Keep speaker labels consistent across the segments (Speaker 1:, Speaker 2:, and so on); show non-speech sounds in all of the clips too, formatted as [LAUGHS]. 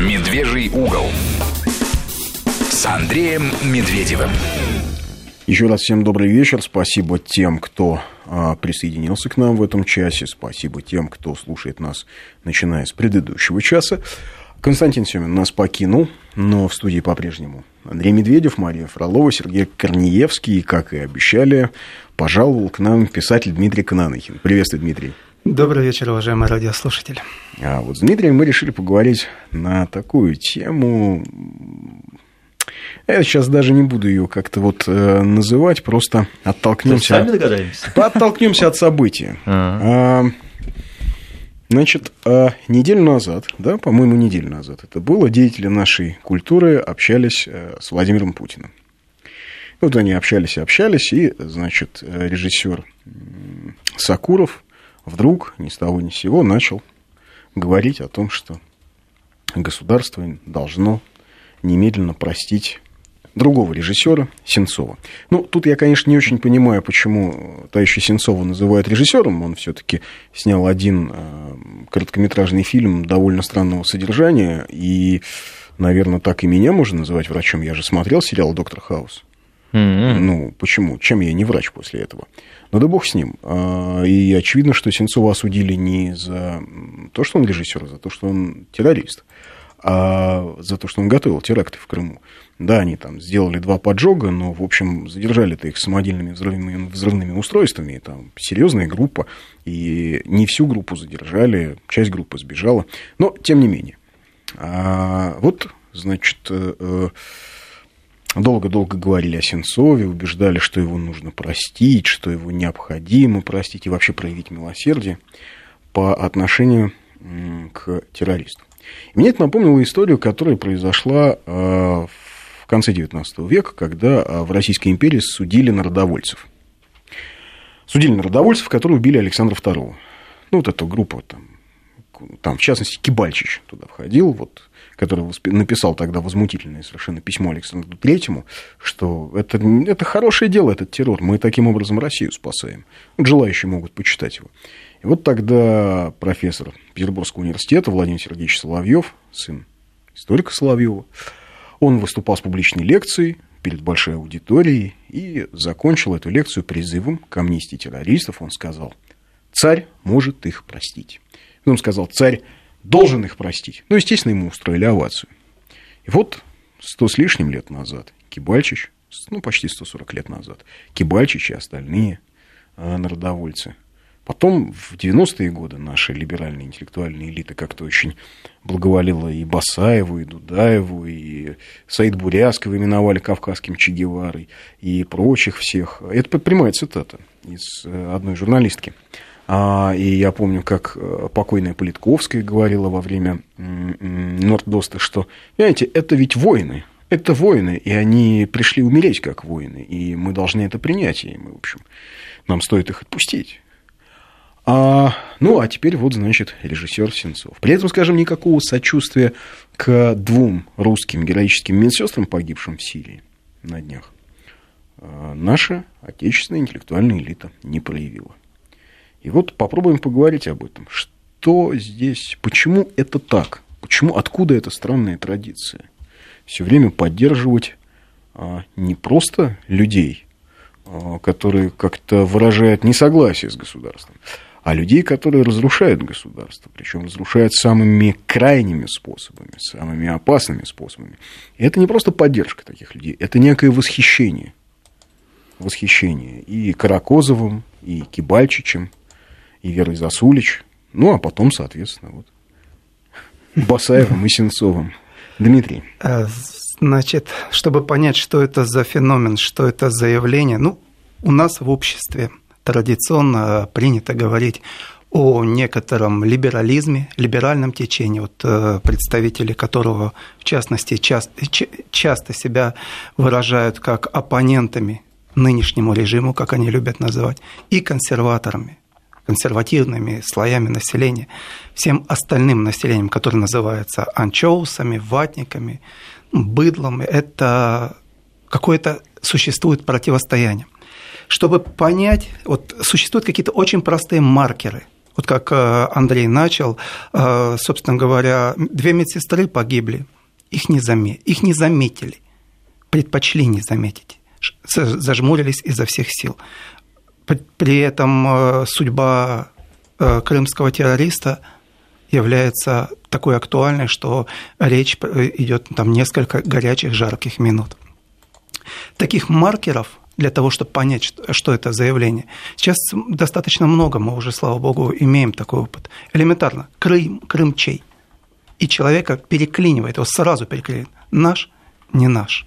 Speaker 1: Медвежий угол с Андреем Медведевым.
Speaker 2: Еще раз всем добрый вечер. Спасибо тем, кто а, присоединился к нам в этом часе. Спасибо тем, кто слушает нас, начиная с предыдущего часа. Константин Семин нас покинул, но в студии по-прежнему Андрей Медведев, Мария Фролова, Сергей Корнеевский. Как и обещали, пожаловал к нам писатель Дмитрий Кананыхин. Приветствую, Дмитрий.
Speaker 3: Добрый вечер, уважаемые радиослушатели.
Speaker 2: А вот с Дмитрием мы решили поговорить на такую тему. Я сейчас даже не буду ее как-то вот э, называть, просто оттолкнемся.
Speaker 4: Сами догадаемся. [LAUGHS]
Speaker 2: Оттолкнемся от события. А, значит, а, неделю назад, да, по-моему, неделю назад это было, деятели нашей культуры общались э, с Владимиром Путиным. Вот они общались и общались, и, значит, режиссер Сакуров вдруг ни с того ни с сего начал говорить о том, что государство должно немедленно простить другого режиссера Сенцова. Ну, тут я, конечно, не очень понимаю, почему товарища Сенцова называют режиссером. Он все-таки снял один э, короткометражный фильм довольно странного содержания. И, наверное, так и меня можно называть врачом. Я же смотрел сериал Доктор Хаус. Mm-hmm. Ну, почему? Чем я не врач после этого? Но ну, да бог с ним. А, и очевидно, что Сенцова осудили не за то, что он режиссер, а за то, что он террорист, а за то, что он готовил теракты в Крыму. Да, они там сделали два поджога, но, в общем, задержали-то их самодельными взрывными, взрывными устройствами. Там серьезная группа, и не всю группу задержали, часть группы сбежала. Но, тем не менее. А вот, значит, э, э, долго-долго говорили о Сенцове, убеждали, что его нужно простить, что его необходимо простить и вообще проявить милосердие по отношению к террористу. И мне это напомнило историю, которая произошла э, в конце XIX века, когда э, в Российской империи судили народовольцев. Судили народовольцев, которые убили Александра II. Ну, вот эта группа, там, там в частности, Кибальчич туда входил, вот который написал тогда возмутительное совершенно письмо Александру Третьему, что это, это хорошее дело, этот террор, мы таким образом Россию спасаем. Желающие могут почитать его. И вот тогда профессор Петербургского университета Владимир Сергеевич Соловьев, сын историка Соловьева, он выступал с публичной лекцией перед большой аудиторией и закончил эту лекцию призывом к амнистии террористов. Он сказал, царь может их простить. Он сказал, царь должен их простить. Ну, естественно, ему устроили овацию. И вот сто с лишним лет назад Кибальчич, ну, почти 140 лет назад, Кибальчич и остальные э, народовольцы. Потом в 90-е годы наша либеральная интеллектуальная элита как-то очень благоволила и Басаеву, и Дудаеву, и Саид Буряского именовали кавказским Че Геварой, и прочих всех. Это прямая цитата из э, одной журналистки. А, и я помню, как э, покойная Политковская говорила во время Нордоста, что, понимаете, это ведь воины, это воины, и они пришли умереть как воины, и мы должны это принять, и мы, в общем, нам стоит их отпустить. А, ну, а теперь вот, значит, режиссер Сенцов. При этом, скажем, никакого сочувствия к двум русским героическим медсестрам, погибшим в Сирии на днях, а, наша отечественная интеллектуальная элита не проявила. И вот попробуем поговорить об этом. Что здесь, почему это так? Почему, откуда эта странная традиция? Все время поддерживать а, не просто людей, а, которые как-то выражают несогласие с государством, а людей, которые разрушают государство, причем разрушают самыми крайними способами, самыми опасными способами. И это не просто поддержка таких людей, это некое восхищение. Восхищение и Каракозовым, и Кибальчичем, и Верой Засулич, ну, а потом, соответственно, вот Басаевым и Сенцовым. Дмитрий.
Speaker 3: Э, значит, чтобы понять, что это за феномен, что это за явление, ну, у нас в обществе традиционно принято говорить о некотором либерализме, либеральном течении, вот, э, представители которого, в частности, часто, часто себя выражают как оппонентами нынешнему режиму, как они любят называть, и консерваторами консервативными слоями населения, всем остальным населением, которое называется анчоусами, ватниками, быдлом, это какое-то существует противостояние. Чтобы понять, вот существуют какие-то очень простые маркеры. Вот как э, Андрей начал, э, собственно говоря, две медсестры погибли, их не, заме... их не заметили, предпочли не заметить, зажмурились изо всех сил. При этом э, судьба крымского террориста является такой актуальной, что речь идет там несколько горячих, жарких минут. Таких маркеров для того, чтобы понять, что это заявление. Сейчас достаточно много, мы уже, слава богу, имеем такой опыт. Элементарно. Крым, Крым чей? И человека переклинивает, его сразу переклинивает. Наш, не наш.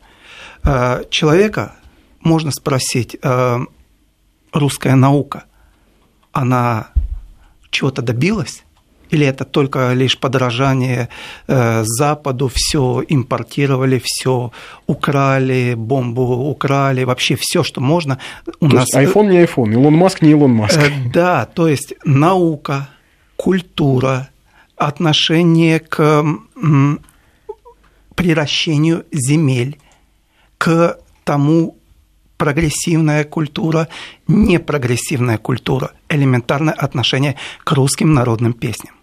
Speaker 3: Человека можно спросить, русская наука, она чего-то добилась? Или это только лишь подражание э, Западу, все импортировали, все украли, бомбу украли, вообще все, что можно.
Speaker 2: У то нас... есть iPhone не iPhone, Илон Маск не Илон Маск. Э,
Speaker 3: да, то есть наука, культура, отношение к приращению земель, к тому, прогрессивная культура, непрогрессивная культура, элементарное отношение к русским народным песням.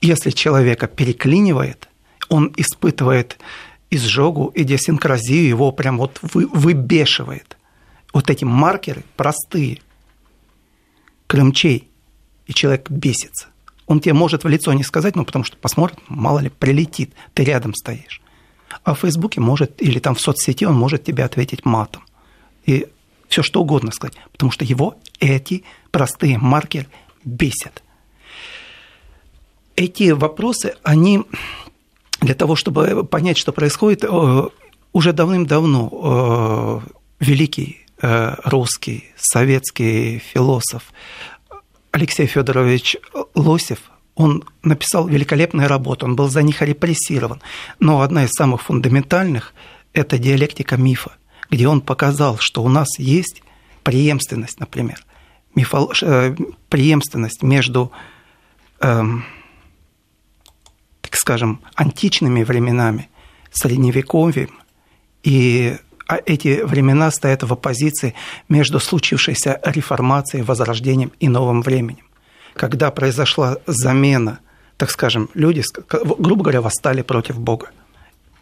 Speaker 3: Если человека переклинивает, он испытывает изжогу, идиосинкразию, его прям вот вы, выбешивает. Вот эти маркеры простые, крымчей, и человек бесится. Он тебе может в лицо не сказать, ну, потому что посмотрит, мало ли, прилетит, ты рядом стоишь. А в Фейсбуке может, или там в соцсети он может тебе ответить матом. И все что угодно сказать, потому что его эти простые маркеры бесят эти вопросы, они для того, чтобы понять, что происходит, э, уже давным-давно э, великий э, русский, советский философ Алексей Федорович Лосев, он написал великолепную работу, он был за них репрессирован. Но одна из самых фундаментальных – это диалектика мифа, где он показал, что у нас есть преемственность, например, мифол... преемственность между эм, так скажем, античными временами, средневековьем, и а эти времена стоят в оппозиции между случившейся реформацией, возрождением и новым временем. Когда произошла замена, так скажем, люди, грубо говоря, восстали против Бога.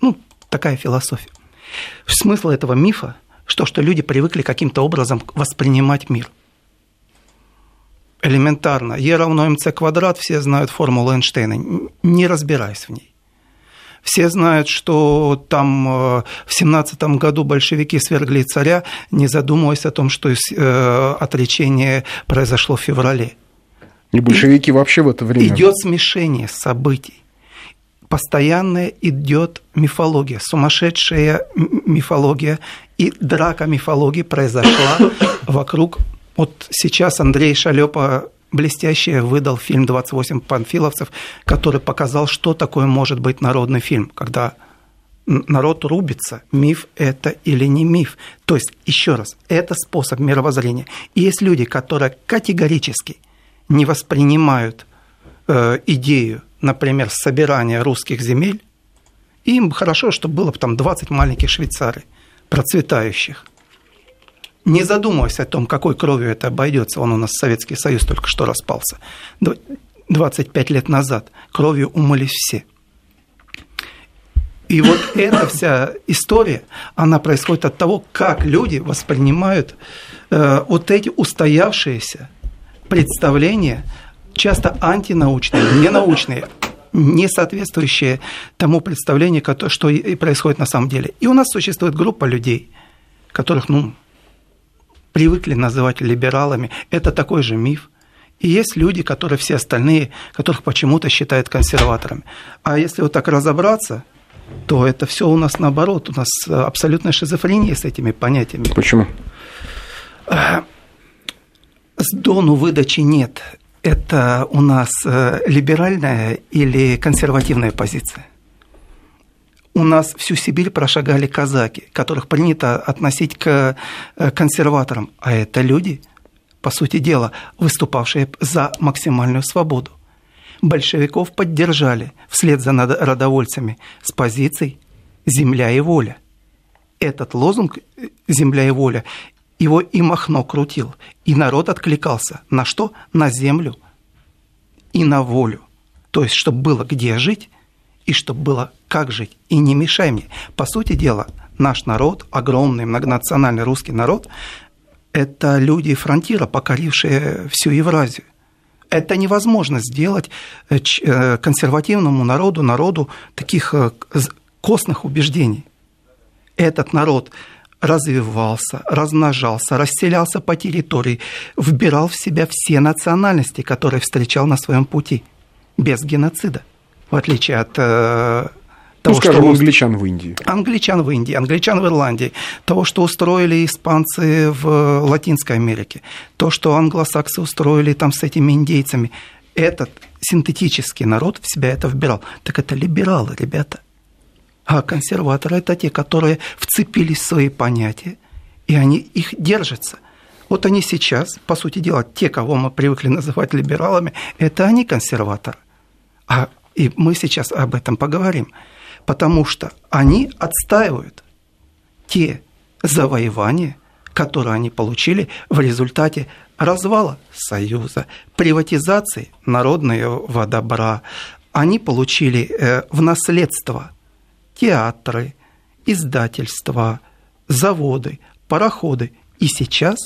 Speaker 3: Ну, такая философия. Смысл этого мифа, что, что люди привыкли каким-то образом воспринимать мир – элементарно. Е равно МЦ квадрат, все знают формулу Эйнштейна, не разбираясь в ней. Все знают, что там э, в 17 году большевики свергли царя, не задумываясь о том, что э, отречение произошло в феврале.
Speaker 2: И большевики И вообще в это время...
Speaker 3: Идет смешение событий. Постоянно идет мифология, сумасшедшая мифология, и драка мифологии произошла [COUGHS] вокруг вот сейчас Андрей Шалепа блестяще выдал фильм «28 панфиловцев», который показал, что такое может быть народный фильм, когда народ рубится, миф это или не миф. То есть, еще раз, это способ мировоззрения. И есть люди, которые категорически не воспринимают э, идею, например, собирания русских земель, им хорошо, чтобы было бы там 20 маленьких Швейцарий, процветающих – не задумываясь о том, какой кровью это обойдется. Он у нас Советский Союз только что распался. 25 лет назад кровью умылись все. И вот эта вся история, она происходит от того, как люди воспринимают э, вот эти устоявшиеся представления, часто антинаучные, ненаучные, не соответствующие тому представлению, что и происходит на самом деле. И у нас существует группа людей, которых, ну, привыкли называть либералами, это такой же миф. И есть люди, которые все остальные, которых почему-то считают консерваторами. А если вот так разобраться, то это все у нас наоборот. У нас абсолютная шизофрения с этими понятиями.
Speaker 2: Почему?
Speaker 3: С дону выдачи нет. Это у нас э, либеральная или консервативная позиция? у нас всю Сибирь прошагали казаки, которых принято относить к э, консерваторам, а это люди, по сути дела, выступавшие за максимальную свободу. Большевиков поддержали вслед за родовольцами с позиций «земля и воля». Этот лозунг «земля и воля» его и Махно крутил, и народ откликался. На что? На землю и на волю. То есть, чтобы было где жить, и чтобы было как жить. И не мешай мне. По сути дела, наш народ, огромный многонациональный русский народ, это люди фронтира, покорившие всю Евразию. Это невозможно сделать э, э, консервативному народу, народу таких э, костных убеждений. Этот народ развивался, размножался, расселялся по территории, вбирал в себя все национальности, которые встречал на своем пути, без геноцида, в отличие от э,
Speaker 2: того, ну, скажем, что англичан в Индии.
Speaker 3: Англичан в Индии, англичан в Ирландии, того, что устроили испанцы в Латинской Америке, то, что англосаксы устроили там с этими индейцами. Этот синтетический народ в себя это вбирал. Так это либералы, ребята. А консерваторы – это те, которые вцепились в свои понятия, и они их держатся. Вот они сейчас, по сути дела, те, кого мы привыкли называть либералами, это они консерваторы. А и мы сейчас об этом поговорим, потому что они отстаивают те завоевания, которые они получили в результате развала Союза, приватизации народного добра. Они получили э, в наследство театры, издательства, заводы, пароходы. И сейчас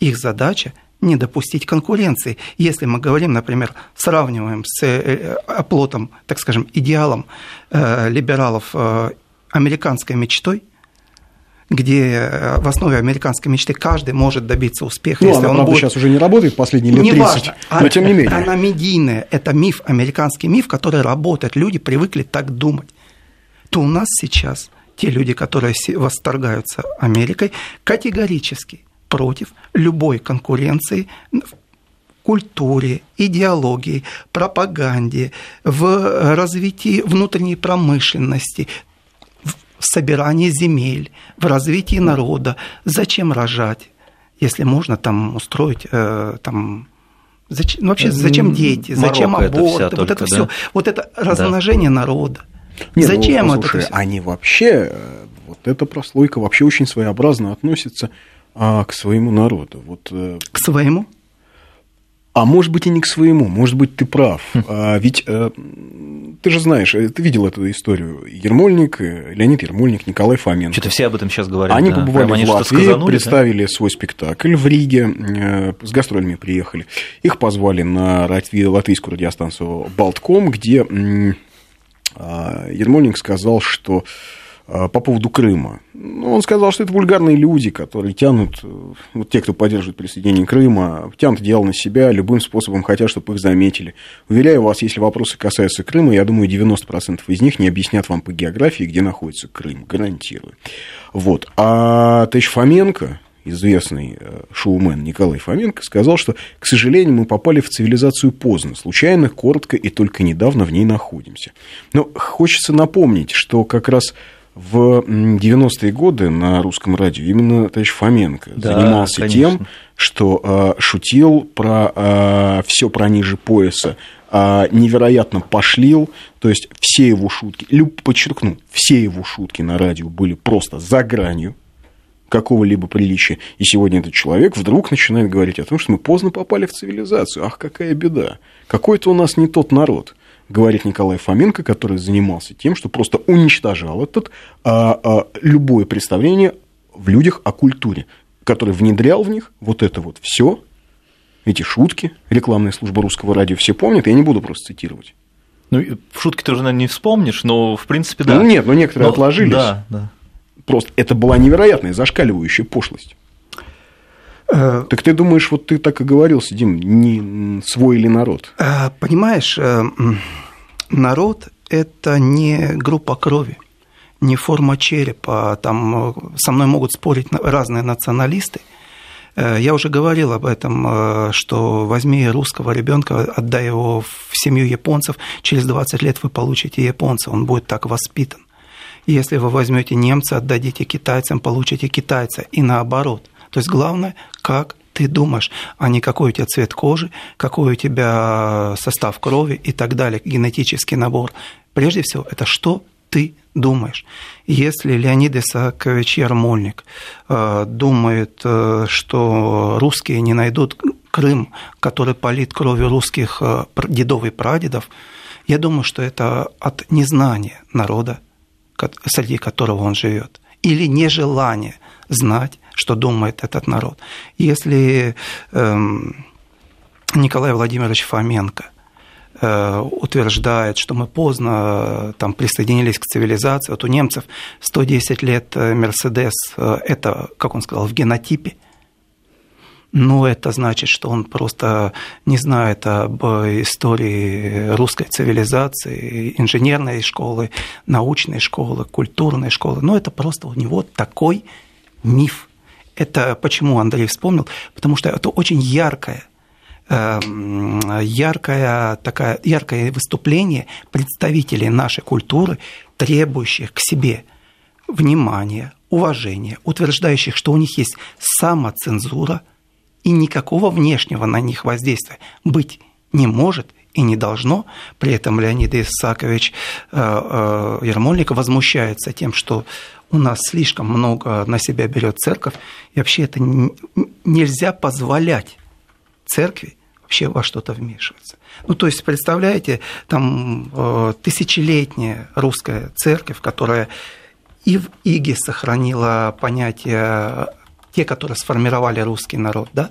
Speaker 3: их задача не допустить конкуренции. Если мы говорим, например, сравниваем с э, оплотом, так скажем, идеалом э, либералов э, американской мечтой, где в основе американской мечты каждый может добиться успеха.
Speaker 2: Ну, если она, он правда, будет... сейчас уже не работает последние лет не 30, важно, но а, тем не менее.
Speaker 3: Она медийная, это миф, американский миф, который работает, люди привыкли так думать то у нас сейчас те люди, которые восторгаются Америкой, категорически против любой конкуренции в культуре, идеологии, пропаганде, в развитии внутренней промышленности, в собирании земель, в развитии народа. Зачем рожать, если можно там устроить э, там, Зачем, ну, вообще, зачем дети, зачем аборты, вот только, это да? все, вот это размножение да. народа.
Speaker 2: Нет, Зачем ну, послушай, это? Они вообще, э, вот эта прослойка вообще очень своеобразно относится а, к своему народу. Вот,
Speaker 3: э, к своему?
Speaker 2: А может быть и не к своему, может быть ты прав. Хм. А, ведь а, ты же знаешь, ты видел эту историю. Ермольник, Леонид Ермольник, Николай Фоменко.
Speaker 4: Что-то все об этом сейчас говорят.
Speaker 2: Они да. побывали Прямо в Латвии, представили да? свой спектакль в Риге, с гастролями приехали. Их позвали на латвийскую радиостанцию «Балтком», где Ермольник сказал, что а, по поводу Крыма. Ну, он сказал, что это вульгарные люди, которые тянут, э, вот те, кто поддерживает присоединение Крыма, тянут дело на себя, любым способом хотят, чтобы их заметили. Уверяю вас, если вопросы касаются Крыма, я думаю, 90% из них не объяснят вам по географии, где находится Крым, гарантирую. Вот. А товарищ Фоменко, известный э, шоумен Николай Фоменко, сказал, что, к сожалению, мы попали в цивилизацию поздно, случайно, коротко и только недавно в ней находимся. Но хочется напомнить, что как раз в 90-е годы на русском радио именно товарищ Фоменко да, занимался конечно. тем, что э, шутил про э, все про ниже пояса, э, невероятно пошлил, то есть все его шутки, люб, подчеркну, все его шутки на радио были просто за гранью, какого-либо приличия. И сегодня этот человек вдруг начинает говорить о том, что мы поздно попали в цивилизацию. Ах, какая беда. Какой-то у нас не тот народ говорит Николай Фоменко, который занимался тем, что просто уничтожал этот, а, а, любое представление в людях о культуре, который внедрял в них вот это вот все, эти шутки, рекламная служба русского радио все помнят, я не буду просто цитировать.
Speaker 4: Ну, шутки тоже, наверное, не вспомнишь, но, в принципе, да.
Speaker 2: Ну, нет, но некоторые но, отложились. Да, да. Просто это была невероятная, зашкаливающая пошлость. Э, так ты думаешь, вот ты так и говорил, Дим, не свой или народ?
Speaker 3: Э, понимаешь, э, народ – это не группа крови, не форма черепа. Там со мной могут спорить разные националисты. Я уже говорил об этом, что возьми русского ребенка, отдай его в семью японцев, через 20 лет вы получите японца, он будет так воспитан. Если вы возьмете немца, отдадите китайцам, получите китайца. И наоборот. То есть главное, как ты думаешь, а не какой у тебя цвет кожи, какой у тебя состав крови и так далее, генетический набор. Прежде всего, это что ты думаешь. Если Леонид Исаакович Ярмольник э, думает, э, что русские не найдут Крым, который полит кровью русских э, дедов и прадедов, я думаю, что это от незнания народа, среди которого он живет, или нежелания знать, что думает этот народ. Если эм, Николай Владимирович Фоменко – Э, утверждает, что мы поздно э, там, присоединились к цивилизации. Вот у немцев 110 лет э, Мерседес, это, как он сказал, в генотипе. Но это значит, что он просто не знает об истории русской цивилизации, инженерной школы, научной школы, культурной школы. Но это просто у него такой миф. Это почему Андрей вспомнил? Потому что это очень яркое Эм, яркое, такое, яркое выступление представителей нашей культуры, требующих к себе внимания, уважения, утверждающих, что у них есть самоцензура и никакого внешнего на них воздействия быть не может и не должно. При этом Леонид Исаакович э, э, Ермольник возмущается тем, что у нас слишком много на себя берет церковь, и вообще это нельзя позволять церкви вообще во что-то вмешиваться. Ну, то есть, представляете, там э, тысячелетняя русская церковь, которая и в Иге сохранила понятие те, которые сформировали русский народ, да,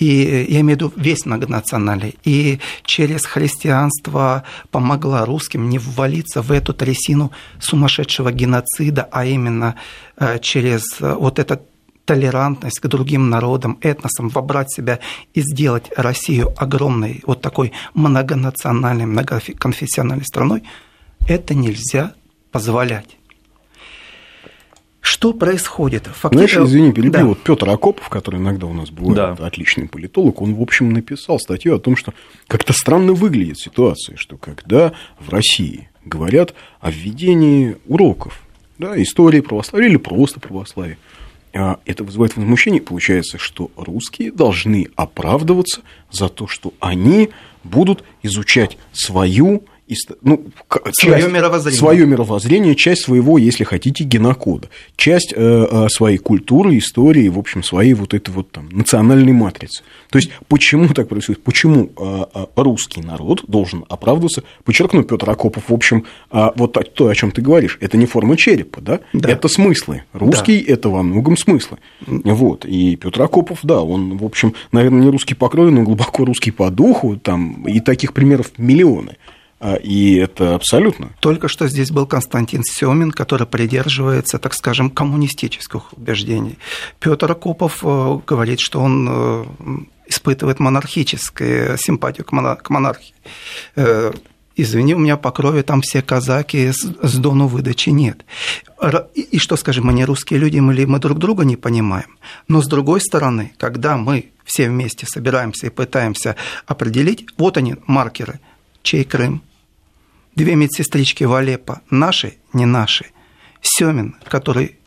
Speaker 3: и я имею в виду весь многонациональный, и через христианство помогла русским не ввалиться в эту трясину сумасшедшего геноцида, а именно э, через э, вот этот толерантность к другим народам, этносам, вобрать себя и сделать Россию огромной, вот такой многонациональной, многоконфессиональной страной, это нельзя позволять. Что происходит?
Speaker 2: Фактически... Знаешь, извини, перебью, да. вот Петр Акопов, который иногда у нас бывает да. отличный политолог, он, в общем, написал статью о том, что как-то странно выглядит ситуация, что когда в России говорят о введении уроков, да, истории православия или просто православия, а, это вызывает возмущение. Получается, что русские должны оправдываться за то, что они будут изучать свою ну, свое мировоззрение. свое мировоззрение, часть своего, если хотите, генокода, часть э, э, своей культуры, истории, в общем, своей вот этой вот там национальной матрицы. То есть, почему так происходит? Почему э, э, русский народ должен оправдываться? Подчеркну, Петр Акопов, в общем, э, вот то, о чем ты говоришь, это не форма черепа, да? да. Это смыслы. Русский да. это во многом смыслы. Вот. И Петр Акопов, да, он, в общем, наверное, не русский по крови, но глубоко русский по духу, там, и таких примеров миллионы. А, и это абсолютно.
Speaker 3: Только что здесь был Константин Семин, который придерживается, так скажем, коммунистических убеждений. Петр Акопов э, говорит, что он э, испытывает монархическую симпатию к монархии. Э, извини, у меня по крови там все казаки, с Дону выдачи нет. И что, скажем, мы не русские люди, или мы друг друга не понимаем. Но с другой стороны, когда мы все вместе собираемся и пытаемся определить, вот они, маркеры, чей Крым, две медсестрички в Алеппо, наши, не наши. Семин, который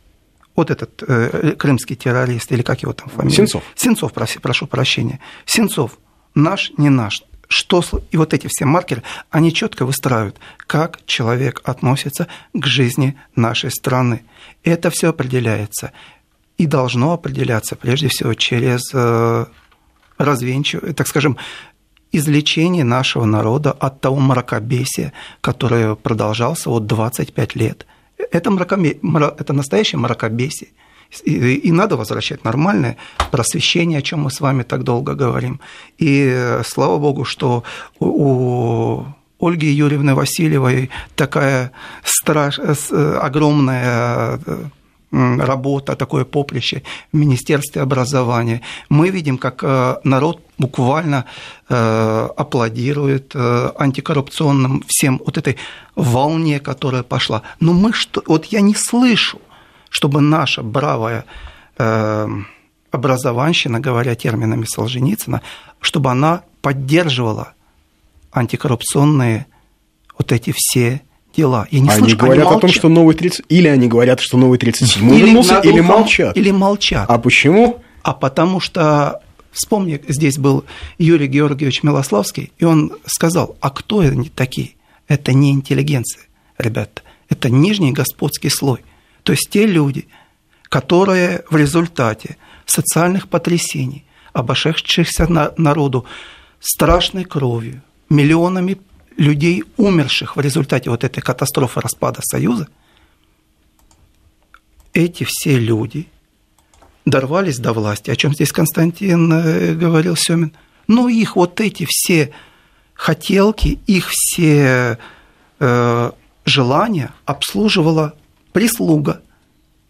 Speaker 3: вот этот э, крымский террорист, или как его там фамилия?
Speaker 2: Сенцов.
Speaker 3: Сенцов, проси, прошу прощения. Сенцов, наш, не наш. Что, и вот эти все маркеры, они четко выстраивают, как человек относится к жизни нашей страны. Это все определяется и должно определяться прежде всего через э, развенчивание, так скажем, излечение нашего народа от того мракобесия, которое продолжался вот 25 лет. Это, мракобе... это настоящее мракобесие. И, надо возвращать нормальное просвещение, о чем мы с вами так долго говорим. И э, слава богу, что у, Ольги Юрьевны Васильевой такая страш... Э, огромная э, работа, такое поприще в Министерстве образования. Мы видим, как э, народ буквально э, аплодирует э, антикоррупционным всем вот этой волне, которая пошла. Но мы что, вот я не слышу, чтобы наша бравая образованщина, говоря терминами Солженицына, чтобы она поддерживала антикоррупционные вот эти все дела.
Speaker 2: Я не они слышу, говорят они о том, что новый 30... Или они говорят, что новый 37 или вернулся, или молчат.
Speaker 3: Или молчат.
Speaker 2: А почему?
Speaker 3: А потому что, вспомни, здесь был Юрий Георгиевич Милославский, и он сказал, а кто они такие? Это не интеллигенция, ребята, Это нижний господский слой. То есть те люди, которые в результате социальных потрясений, обошедшихся народу страшной кровью, миллионами людей, умерших в результате вот этой катастрофы распада Союза, эти все люди дорвались до власти, о чем здесь Константин э, говорил Семин. Но их вот эти все хотелки, их все э, желания обслуживала прислуга,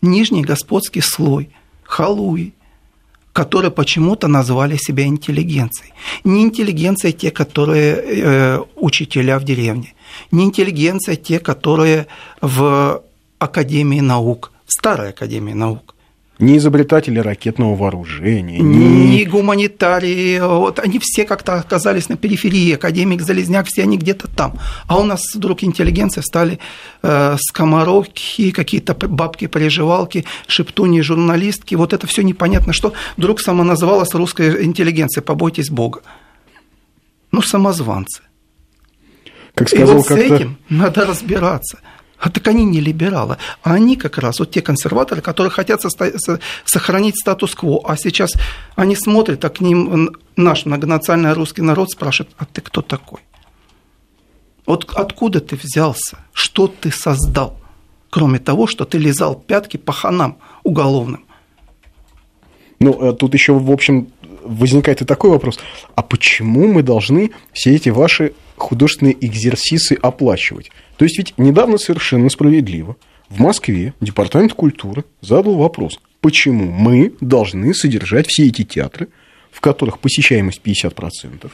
Speaker 3: нижний господский слой, халуи, которые почему-то назвали себя интеллигенцией. Не интеллигенция те, которые э, учителя в деревне, не интеллигенция те, которые в Академии наук, в Старой Академии наук,
Speaker 2: не изобретатели ракетного вооружения,
Speaker 3: не, не гуманитарии. Вот, они все как-то оказались на периферии. Академик Залезняк, все они где-то там. А у нас вдруг интеллигенция стали э, скоморохи, какие-то бабки-приживалки, шептуни, журналистки. Вот это все непонятно, что вдруг самоназывалась русская интеллигенция. Побойтесь Бога. Ну, самозванцы.
Speaker 2: Как сказал
Speaker 3: И вот с этим надо разбираться. А так они не либералы. А они как раз вот те консерваторы, которые хотят сохранить статус-кво. А сейчас они смотрят, а к ним наш многонациональный русский народ спрашивает, а ты кто такой? Вот откуда ты взялся? Что ты создал? Кроме того, что ты лизал пятки паханам уголовным.
Speaker 2: Ну, э, тут еще, в общем, возникает и такой вопрос. А почему мы должны все эти ваши художественные экзерсисы оплачивать? То есть ведь недавно совершенно справедливо в Москве Департамент культуры задал вопрос, почему мы должны содержать все эти театры, в которых посещаемость 50%.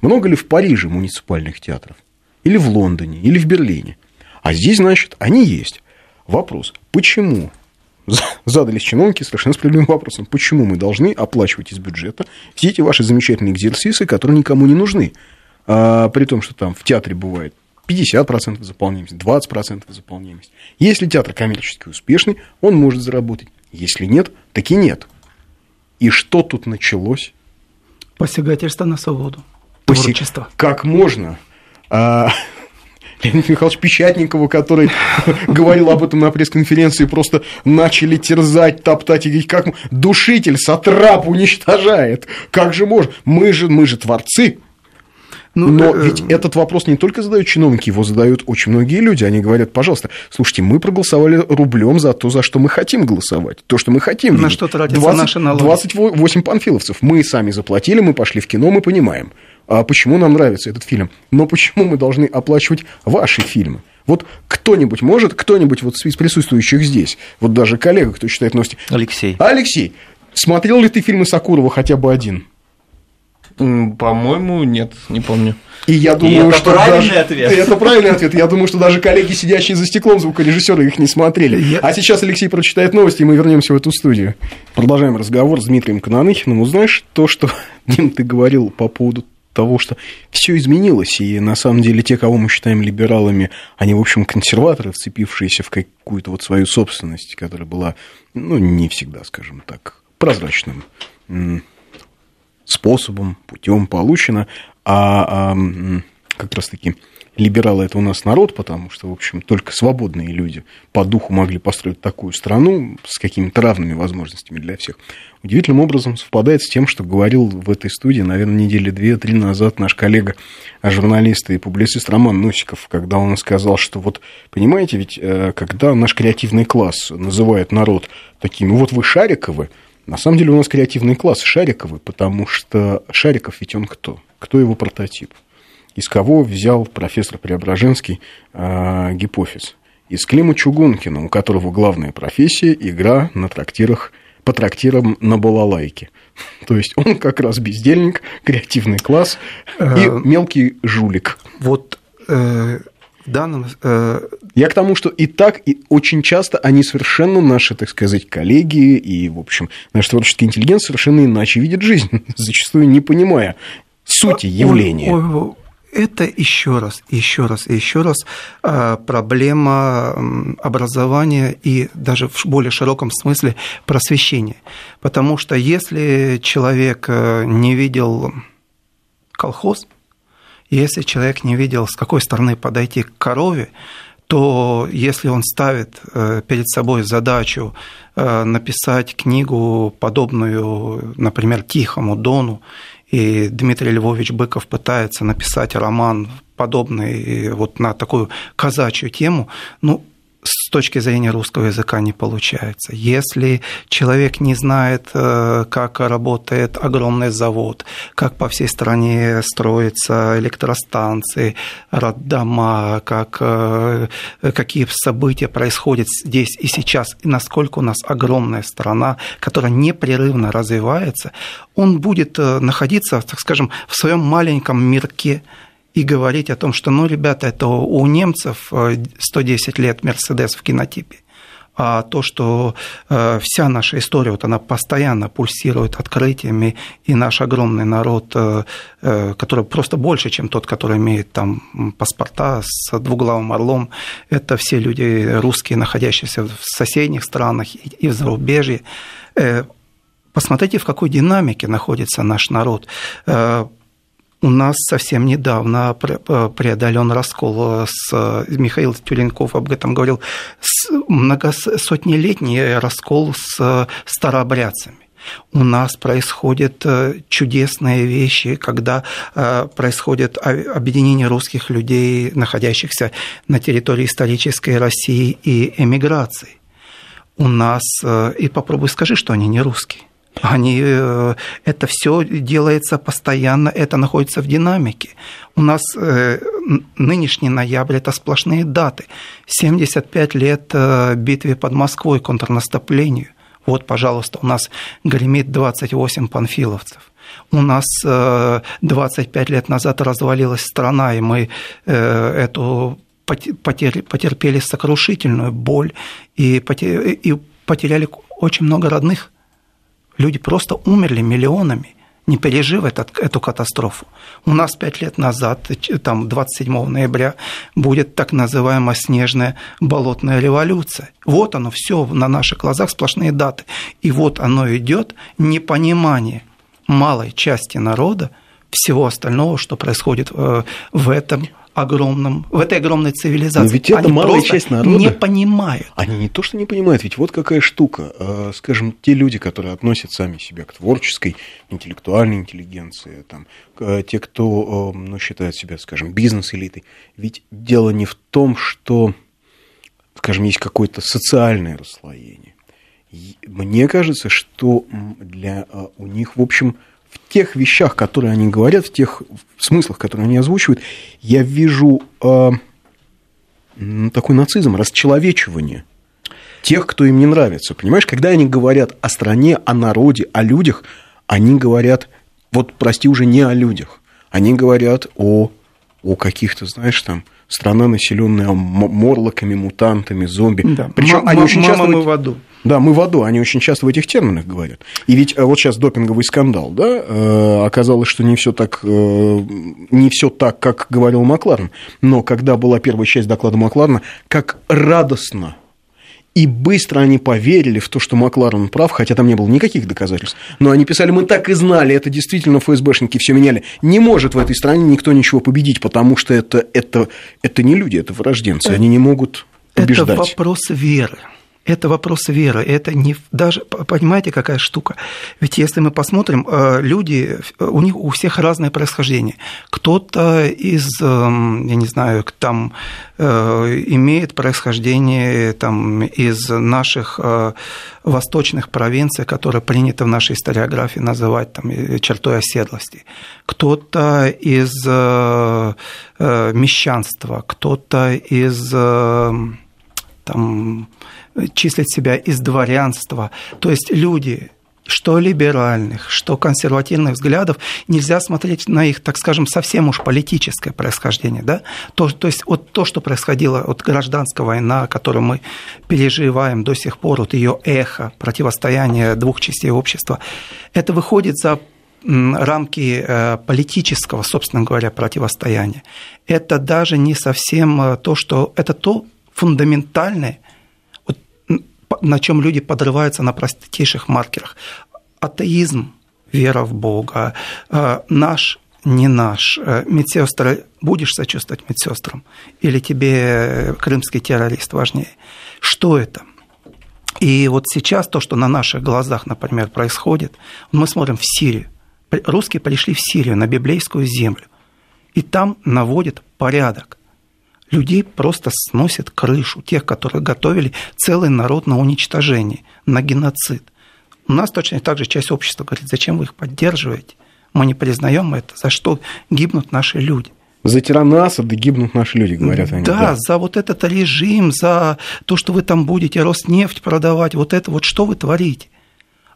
Speaker 2: Много ли в Париже муниципальных театров? Или в Лондоне, или в Берлине? А здесь, значит, они есть. Вопрос, почему задались чиновники совершенно справедливым вопросом, почему мы должны оплачивать из бюджета все эти ваши замечательные экзерсисы, которые никому не нужны, а, при том, что там в театре бывает 50% заполняемость, 20% заполняемость. Если театр коммерчески успешный, он может заработать. Если нет, так и нет. И что тут началось?
Speaker 3: Посягательство на свободу.
Speaker 2: Посяг... Творчество. Как можно? А... Леонид Михайлович Печатникова, который [LAUGHS] говорил об этом на пресс-конференции, просто начали терзать, топтать и говорить, как душитель, сатрап уничтожает. Как же можно? Мы же, мы же творцы. Ну, Но э... ведь этот вопрос не только задают чиновники, его задают очень многие люди. Они говорят, пожалуйста, слушайте, мы проголосовали рублем за то, за что мы хотим голосовать. То, что мы хотим.
Speaker 3: На что тратятся 20, наши налоги?
Speaker 2: 28 панфиловцев. Мы сами заплатили, мы пошли в кино, мы понимаем. А почему нам нравится этот фильм? Но почему мы должны оплачивать ваши фильмы? Вот кто-нибудь может, кто-нибудь вот из присутствующих здесь, вот даже коллега, кто читает новости.
Speaker 4: Алексей.
Speaker 2: Алексей, смотрел ли ты фильмы Сакурова хотя бы один?
Speaker 5: По-моему, нет, не помню.
Speaker 2: И я думаю,
Speaker 5: и это
Speaker 2: что
Speaker 5: правильный
Speaker 2: даже...
Speaker 5: ответ.
Speaker 2: Это правильный ответ. Я думаю, что даже коллеги, сидящие за стеклом, звукорежиссеры их не смотрели. Я... А сейчас Алексей прочитает новости, и мы вернемся в эту студию. Продолжаем разговор с Дмитрием Кананыхиным. Узнаешь то, что, [LAUGHS] Дим, ты говорил по поводу того, что все изменилось, и на самом деле те, кого мы считаем либералами, они, в общем, консерваторы, вцепившиеся в какую-то вот свою собственность, которая была, ну, не всегда, скажем так, прозрачным способом, путем получено, а, а как раз-таки либералы это у нас народ, потому что, в общем, только свободные люди по духу могли построить такую страну с какими-то равными возможностями для всех. Удивительным образом совпадает с тем, что говорил в этой студии, наверное, недели две-три назад наш коллега, журналист и публицист Роман Носиков, когда он сказал, что вот, понимаете, ведь э, когда наш креативный класс называет народ такими, вот вы Шариковы, на самом деле у нас креативный класс Шариковый, потому что Шариков ведь он кто? Кто его прототип? Из кого взял профессор Преображенский э, гипофиз? Из Клима Чугункина, у которого главная профессия – игра на трактирах, по трактирам на балалайке. [LAUGHS] То есть он как раз бездельник, креативный класс и э, мелкий жулик.
Speaker 3: Вот э, в данном... Э...
Speaker 2: Я к тому, что и так, и очень часто они совершенно наши, так сказать, коллеги и, в общем, наш творческий интеллигент совершенно иначе видит жизнь, [LAUGHS] зачастую не понимая сути явления. Ой, ой,
Speaker 3: это еще раз, еще раз еще раз а, проблема образования и даже в более широком смысле просвещения. Потому что если человек э, не видел колхоз, если человек не видел, с какой стороны подойти к корове, то если он ставит э, перед собой задачу э, написать книгу, подобную, например, Тихому Дону, и Дмитрий Львович Быков пытается написать роман, подобный вот на такую казачью тему, ну, с точки зрения русского языка не получается. Если человек не знает, э, как работает огромный завод, как по всей стране строятся электростанции, роддома, как, э, какие события происходят здесь и сейчас, и насколько у нас огромная страна, которая непрерывно развивается, он будет э, находиться, так скажем, в своем маленьком мирке, и говорить о том, что, ну, ребята, это у немцев 110 э, лет Мерседес в кинотипе, а то, что э, вся наша история, вот она постоянно пульсирует открытиями, и наш огромный народ, э, который просто больше, чем тот, который имеет там паспорта с двуглавым орлом, это все люди русские, находящиеся в соседних странах и в зарубежье. Посмотрите, в какой динамике находится наш народ у нас совсем недавно э, преодолен раскол с Михаил Тюленков об этом говорил, многосотнелетний раскол с старообрядцами. У нас происходят э, чудесные вещи, когда э, происходит объединение русских людей, находящихся на территории исторической России и эмиграции. У нас, и попробуй скажи, что они не русские. Они, э, это все делается постоянно, это находится в динамике. У нас э, нынешний ноябрь – это сплошные даты. 75 лет э, битве под Москвой, контрнаступлению. Вот, пожалуйста, у нас гремит 28 панфиловцев. У нас 25 лет назад развалилась страна, и мы эту потерпели сокрушительную боль и потеряли очень много родных Люди просто умерли миллионами, не пережив этот, эту катастрофу. У нас пять лет назад, там 27 ноября, будет так называемая снежная болотная революция. Вот оно все на наших глазах, сплошные даты. И вот оно идет непонимание малой части народа всего остального, что происходит э, в этом огромном, в этой огромной цивилизации. Но
Speaker 2: ведь это
Speaker 3: они
Speaker 2: малая часть народа.
Speaker 3: не понимают.
Speaker 2: Они не то, что не понимают, ведь вот какая штука. А, скажем, те люди, которые относят сами себя к творческой, интеллектуальной интеллигенции, там, те, кто ну, считает себя, скажем, бизнес-элитой, ведь дело не в том, что, скажем, есть какое-то социальное расслоение. Мне кажется, что для у них, в общем, в тех вещах, которые они говорят, в тех смыслах, которые они озвучивают, я вижу э, такой нацизм, расчеловечивание тех, кто им не нравится. Понимаешь, когда они говорят о стране, о народе, о людях, они говорят, вот прости, уже не о людях, они говорят о, о каких-то, знаешь, там, страна, населенная морлоками, мутантами, зомби.
Speaker 3: Да. Причем они очень часто... мы в аду.
Speaker 2: Да, мы в аду, они очень часто в этих терминах говорят. И ведь э, вот сейчас допинговый скандал, да, э, оказалось, что не все так, э, не все так, как говорил Макларен. Но когда была первая часть доклада Макларена, как радостно и быстро они поверили в то, что Макларен прав, хотя там не было никаких доказательств. Но они писали, мы так и знали, это действительно ФСБшники все меняли. Не может в этой стране никто ничего победить, потому что это, это, это не люди, это вырожденцы, они не могут побеждать.
Speaker 3: Это вопрос веры это вопрос веры. Это не даже понимаете, какая штука. Ведь если мы посмотрим, э, люди, у них у всех разное происхождение. Кто-то из, эм, я не знаю, там э, имеет происхождение там, из наших э, восточных провинций, которые принято в нашей историографии называть там, чертой оседлости. Кто-то из мещанства, кто-то из там, числить себя из дворянства. То есть люди, что либеральных, что консервативных взглядов, нельзя смотреть на их, так скажем, совсем уж политическое происхождение. Да? То, то есть вот то, что происходило, вот гражданская война, которую мы переживаем до сих пор, вот ее эхо, противостояние двух частей общества, это выходит за рамки э, политического, собственно говоря, противостояния. Это даже не совсем э, то, что... Это то фундаментальное, на чем люди подрываются на простейших маркерах. Атеизм, вера в Бога, э, наш не наш. Э, медсестры, будешь сочувствовать медсестрам? Или тебе крымский террорист важнее? Что это? И вот сейчас то, что на наших глазах, например, происходит, мы смотрим в Сирию. Русские пришли в Сирию, на библейскую землю. И там наводят порядок. Людей просто сносят крышу, тех, которые готовили целый народ на уничтожение, на геноцид. У нас точно так же часть общества говорит, зачем вы их поддерживаете? Мы не признаем это, за что гибнут наши люди.
Speaker 2: За тирана Асада гибнут наши люди, говорят они.
Speaker 3: Да, да, за вот этот режим, за то, что вы там будете Роснефть продавать, вот это вот что вы творите.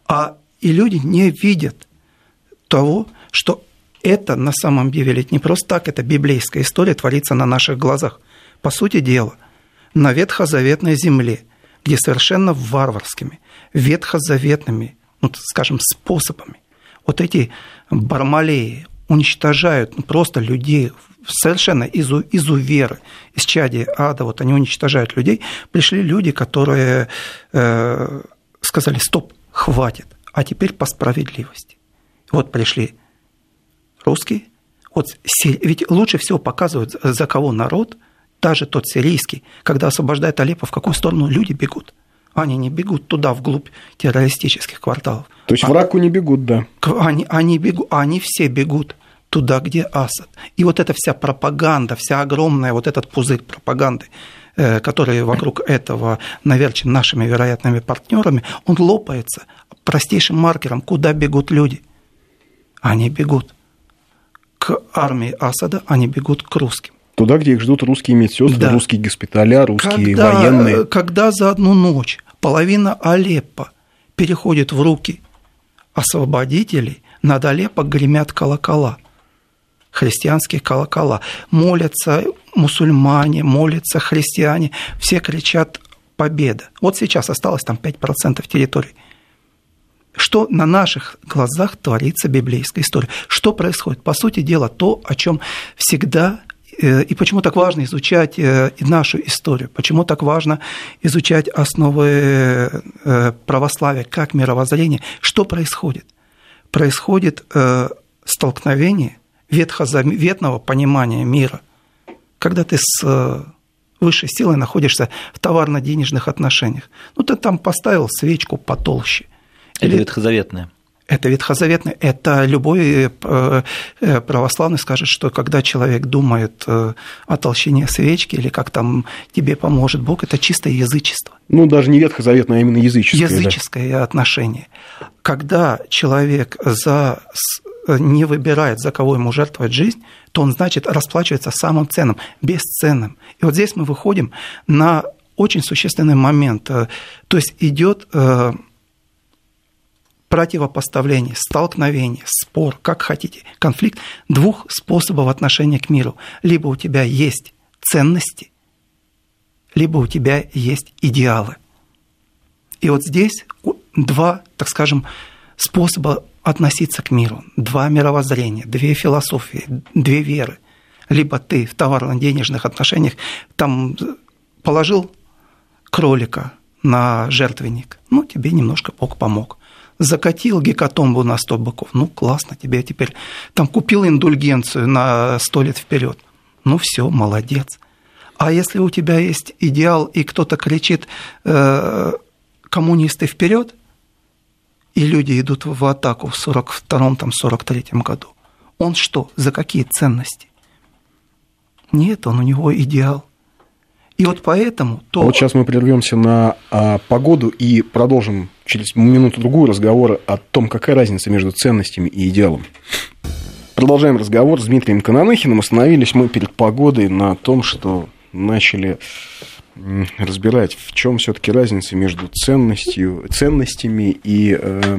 Speaker 3: А и люди не видят того, что это на самом деле ведь не просто так, это библейская история творится на наших глазах. По сути дела, на ветхозаветной земле, где совершенно варварскими, ветхозаветными, ну, скажем, способами. Вот эти бармалеи уничтожают просто людей совершенно из, из веры, из чади ада, вот они уничтожают людей, пришли люди, которые э, сказали, стоп, хватит, а теперь по справедливости. Вот пришли русские, вот, ведь лучше всего показывают, за кого народ, даже тот сирийский, когда освобождает Алеппо, в какую сторону люди бегут. Они не бегут туда, вглубь террористических кварталов.
Speaker 2: То есть а, врагу не бегут, да?
Speaker 3: Они, они, бегут, они все бегут туда, где Асад. И вот эта вся пропаганда, вся огромная, вот этот пузырь пропаганды, э, который вокруг этого наверчен нашими вероятными партнерами, он лопается простейшим маркером, куда бегут люди. Они бегут к армии Асада, они бегут к русским.
Speaker 2: Туда, где их ждут русские медсестры, да. русские госпиталя, русские
Speaker 3: когда,
Speaker 2: военные.
Speaker 3: Когда за одну ночь половина Алеппо переходит в руки освободителей, над Алеппо гремят колокола, христианские колокола. Молятся мусульмане, молятся христиане, все кричат «Победа!». Вот сейчас осталось там 5% территории. Что на наших глазах творится библейская история? Что происходит? По сути дела, то, о чем всегда Э, и почему так важно изучать э, нашу историю? Почему так важно изучать основы э, православия как мировоззрение? Что происходит? Происходит столкновение ветхозаветного понимания мира, когда ты с высшей силой находишься в товарно-денежных отношениях. Ну, ты там поставил свечку потолще.
Speaker 4: Или, Или ветхозаветное.
Speaker 3: Это ветхозаветное, это любой э, э, православный скажет, что когда человек думает э, о толщине свечки или как там тебе поможет Бог, это чистое язычество.
Speaker 2: Ну, даже не ветхозаветное, а именно языческое.
Speaker 3: Языческое да. отношение. Когда человек за, не выбирает, за кого ему жертвовать жизнь, то он, значит, расплачивается самым ценным, бесценным. И вот здесь мы выходим на очень существенный момент. То есть идет противопоставление, столкновение, спор, как хотите, конфликт двух способов отношения к миру. Либо у тебя есть ценности, либо у тебя есть идеалы. И вот здесь два, так скажем, способа относиться к миру, два мировоззрения, две философии, две веры. Либо ты в товарно-денежных отношениях там положил кролика на жертвенник, ну, тебе немножко Бог помог закатил гекатомбу на 100 быков. Ну, классно, тебе теперь там купил индульгенцию на 100 лет вперед. Ну, все, молодец. А если у тебя есть идеал, и кто-то кричит э, коммунисты вперед, и люди идут в атаку в 42-м, там, 43-м году, он что, за какие ценности? Нет, он у него идеал. И вот поэтому...
Speaker 2: То... Вот сейчас мы прервемся на а, погоду и продолжим через минуту-другую разговор о том, какая разница между ценностями и идеалом. Продолжаем разговор с Дмитрием Кананыхиным. Остановились мы перед погодой на том, что начали разбирать, в чем все-таки разница между ценностью, ценностями и э,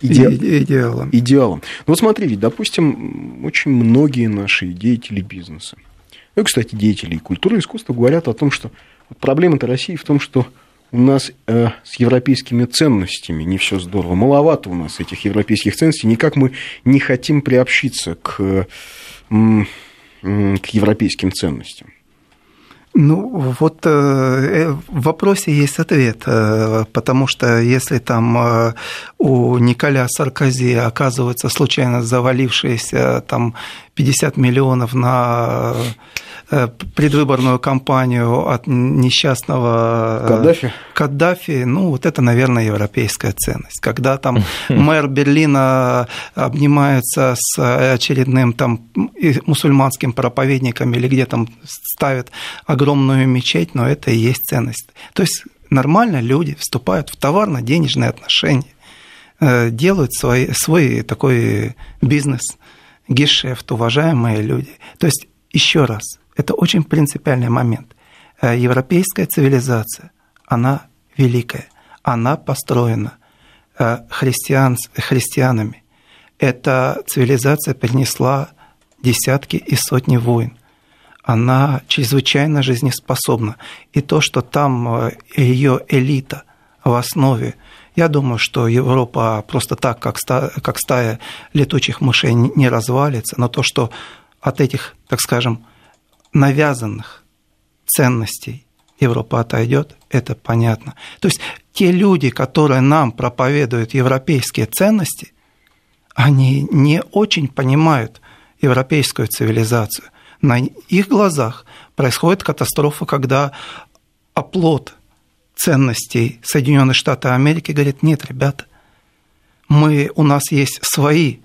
Speaker 2: иде... идеалом. идеалом. Ну, вот смотрите, допустим, очень многие наши деятели бизнеса, ну, кстати, деятели культуры и искусства говорят о том, что проблема-то России в том, что у нас э, с европейскими ценностями не все здорово. Маловато у нас этих европейских ценностей. Никак мы не хотим приобщиться к, к европейским ценностям.
Speaker 3: Ну, вот э, э, в вопросе есть ответ, э, потому что если там у Николя Саркози оказывается случайно завалившиеся там 50 миллионов на Э, предвыборную кампанию от несчастного
Speaker 2: э, Каддафи.
Speaker 3: Каддафи, ну, вот это, наверное, европейская ценность. Когда там [LAUGHS] мэр Берлина обнимается с очередным там мусульманским проповедником или где там ставят огромную мечеть, но это и есть ценность. То есть нормально люди вступают в товарно-денежные отношения, э, делают свой, свой такой бизнес, гешефт, уважаемые люди. То есть еще раз, это очень принципиальный момент. Э, европейская цивилизация, она великая, она построена э, христиан, христианами. Эта цивилизация принесла десятки и сотни войн. Она чрезвычайно жизнеспособна. И то, что там э, ее элита в основе, я думаю, что Европа просто так, как стая, как стая летучих мышей, не развалится, но то, что от этих, так скажем, навязанных ценностей Европа отойдет, это понятно. То есть те люди, которые нам проповедуют европейские ценности, они не очень понимают европейскую цивилизацию. На их глазах происходит катастрофа, когда оплот ценностей Соединенных Штатов Америки говорит, нет, ребята, мы, у нас есть свои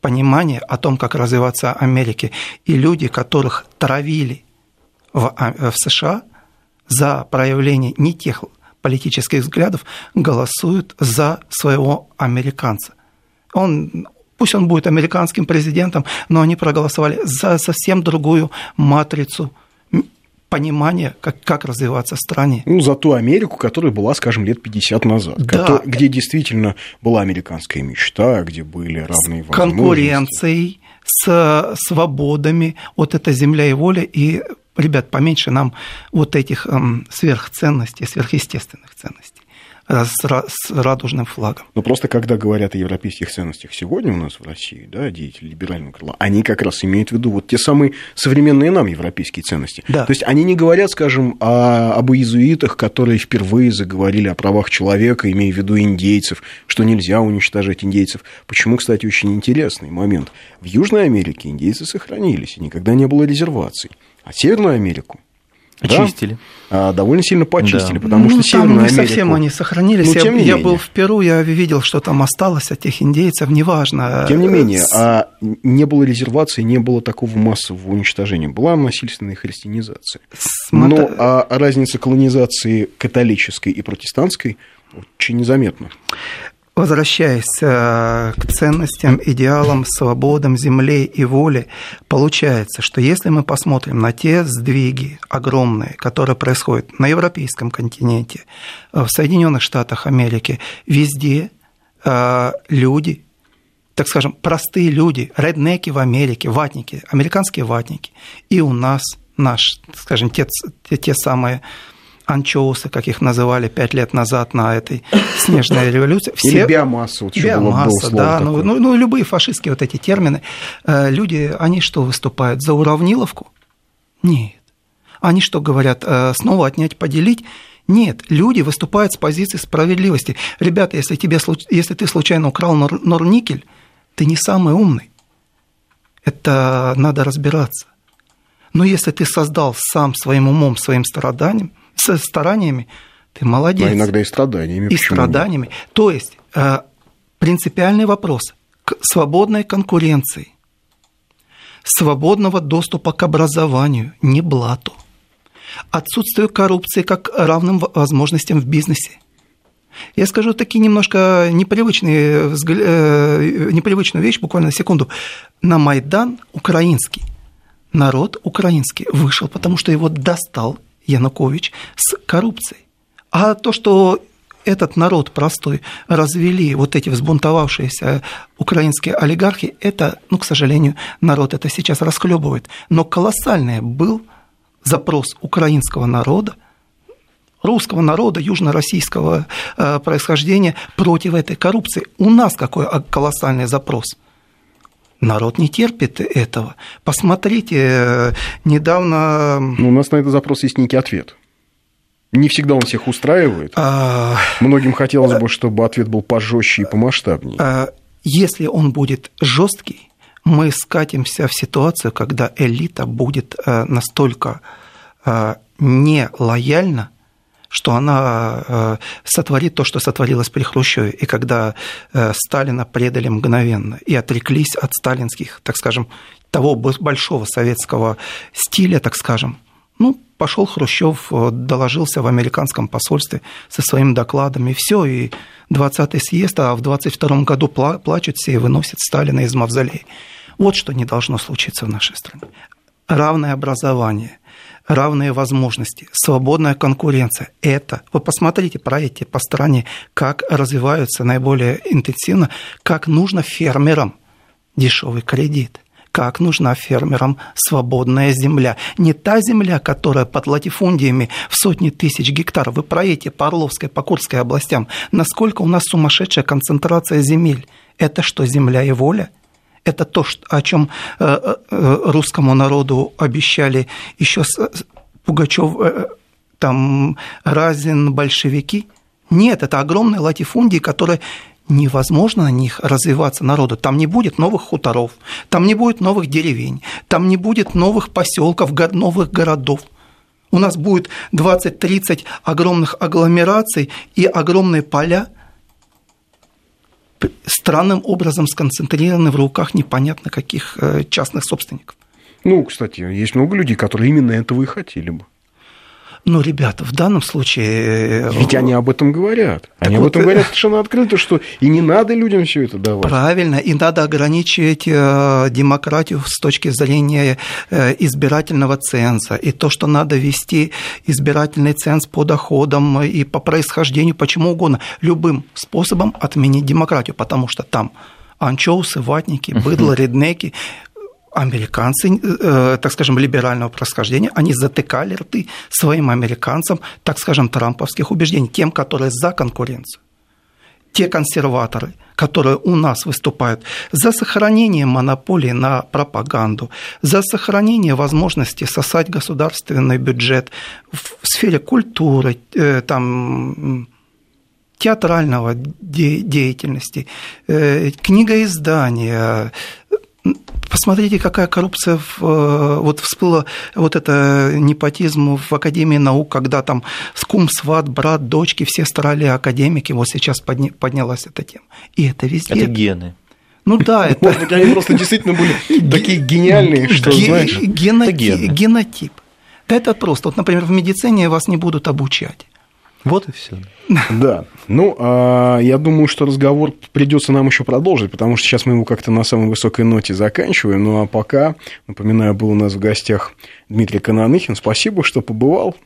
Speaker 3: понимание о том, как развиваться Америке. И люди, которых травили в, а, в США за проявление не тех политических взглядов, голосуют за своего американца. Он, пусть он будет американским президентом, но они проголосовали за совсем другую матрицу понимание, как, как развиваться в стране.
Speaker 2: Ну, за ту Америку, которая была, скажем, лет 50 назад, да. который, где действительно была американская мечта, где были равные
Speaker 3: с возможности. конкуренцией, с свободами, вот эта земля и воля, и, ребят, поменьше нам вот этих эм, сверхценностей, сверхъестественных ценностей. Э, с, с радужным флагом.
Speaker 2: Но просто когда говорят о европейских ценностях сегодня у нас в России, да, деятели либерального крыла, они как раз имеют в виду вот те самые современные нам европейские ценности. Да. То есть они не говорят, скажем, о, об иезуитах, которые впервые заговорили о правах человека, имея в виду индейцев, что нельзя уничтожать индейцев. Почему, кстати, очень интересный момент. В Южной Америке индейцы сохранились, и никогда не было резерваций. А Северную Америку
Speaker 4: Очистили.
Speaker 2: Да? довольно сильно почистили, да. потому ну, что Северную
Speaker 3: там не Америку... совсем они сохранились. Ну, я, я менее. был в Перу, я видел, что там осталось от тех индейцев, неважно.
Speaker 2: Тем не менее, а не было резервации, не было такого массового уничтожения. Была насильственная христианизация. Смотр... Но а разница колонизации католической и протестантской очень незаметна
Speaker 3: возвращаясь э, к ценностям, идеалам, свободам, земле и воле, получается, что если мы посмотрим на те сдвиги огромные, которые происходят на европейском континенте, э, в Соединенных Штатах Америки, везде э, люди, так скажем, простые люди, реднеки в Америке, ватники, американские ватники, и у нас наш, скажем, те, те, те самые анчоусы, как их называли пять лет назад на этой [COUGHS] снежной революции.
Speaker 2: Все... Или биомасса. Вот
Speaker 3: биомасса, да. Ну, ну, ну, любые фашистские вот эти термины. Э, люди, они что выступают? За уравниловку? Нет. Они что говорят? Э, снова отнять, поделить? Нет, люди выступают с позиции справедливости. Ребята, если, тебе, если ты случайно украл норникель, ты не самый умный. Это надо разбираться. Но если ты создал сам своим умом, своим страданием – со стараниями, ты молодец.
Speaker 2: А иногда и страданиями.
Speaker 3: И страданиями. То есть э, принципиальный вопрос к свободной конкуренции, свободного доступа к образованию, не блату, отсутствию коррупции как равным возможностям в бизнесе. Я скажу такие немножко непривычные, э, непривычную вещь, буквально секунду. На Майдан украинский, народ украинский вышел, потому что его достал Янукович с коррупцией. А то, что этот народ простой развели вот эти взбунтовавшиеся украинские олигархи, это, ну, к сожалению, народ это сейчас расхлебывает. Но колоссальный был запрос украинского народа, русского народа, южно-российского э, происхождения против этой коррупции. У нас какой колоссальный запрос – Народ не терпит этого. Посмотрите, э, недавно...
Speaker 2: Ну, у нас на этот запрос есть некий ответ. Не всегда он всех устраивает. А... Многим хотелось бы, чтобы ответ был пожестче и помасштабнее. А...
Speaker 3: Если он будет жесткий, мы скатимся в ситуацию, когда элита будет э, настолько э, нелояльна, что она э, сотворит то, что сотворилось при Хрущеве, и когда э, Сталина предали мгновенно и отреклись от сталинских, так скажем, того большого советского стиля, так скажем, ну, пошел Хрущев, э, доложился в американском посольстве со своим докладом, и все, и 20-й съезд, а в 22 году плачут все и выносят Сталина из мавзолея. Вот что не должно случиться в нашей стране. Равное образование – равные возможности, свободная конкуренция. Это, вы посмотрите про эти по стране, как развиваются наиболее интенсивно, как нужно фермерам дешевый кредит как нужна фермерам свободная земля. Не та земля, которая под латифундиями в сотни тысяч гектаров. Вы про эти по Орловской, по Курской областям. Насколько у нас сумасшедшая концентрация земель. Это что, земля и воля? Это то, о чем э, э, русскому народу обещали еще Пугачев, э, там, Разин, большевики. Нет, это огромные латифундии, которые невозможно на них развиваться народу. Там не будет новых хуторов, там не будет новых деревень, там не будет новых поселков, новых городов. У нас будет 20-30 огромных агломераций и огромные поля – странным образом сконцентрированы в руках непонятно каких э, частных собственников.
Speaker 2: Ну, кстати, есть много людей, которые именно этого и хотели бы.
Speaker 3: Ну, ребята, в данном случае...
Speaker 2: Э, Ведь они об этом говорят. Так они вот, об этом говорят совершенно открыто, что и не надо людям все это давать.
Speaker 3: Правильно, и надо ограничивать э, демократию с точки зрения э, избирательного ценза. И то, что надо вести избирательный ценз по доходам и по происхождению, почему угодно, любым способом отменить демократию, потому что там анчоусы, ватники, быдло, реднеки, американцы, э, так скажем, либерального происхождения, они затыкали рты своим американцам, так скажем, трамповских убеждений, тем, которые за конкуренцию. Те консерваторы, которые у нас выступают за сохранение монополии на пропаганду, за сохранение возможности сосать государственный бюджет в сфере культуры, э, там, театрального деятельности, э, книгоиздания, Посмотрите, какая коррупция в, э, вот всплыла вот это непотизм в Академии наук, когда там скум, сват, брат, дочки, все стали академики, вот сейчас подня, поднялась эта тема. И это везде.
Speaker 4: Это гены.
Speaker 3: Ну да, [LAUGHS] это...
Speaker 2: Может быть, они просто действительно были [LAUGHS] такие гениальные, что, знаешь...
Speaker 3: Генотип. Да это просто. Вот, например, в медицине вас не будут обучать.
Speaker 4: Вот и все.
Speaker 2: Да. Ну, а, я думаю, что разговор придется нам еще продолжить, потому что сейчас мы его как-то на самой высокой ноте заканчиваем. Ну а пока, напоминаю, был у нас в гостях Дмитрий Кананыхин. Спасибо, что побывал.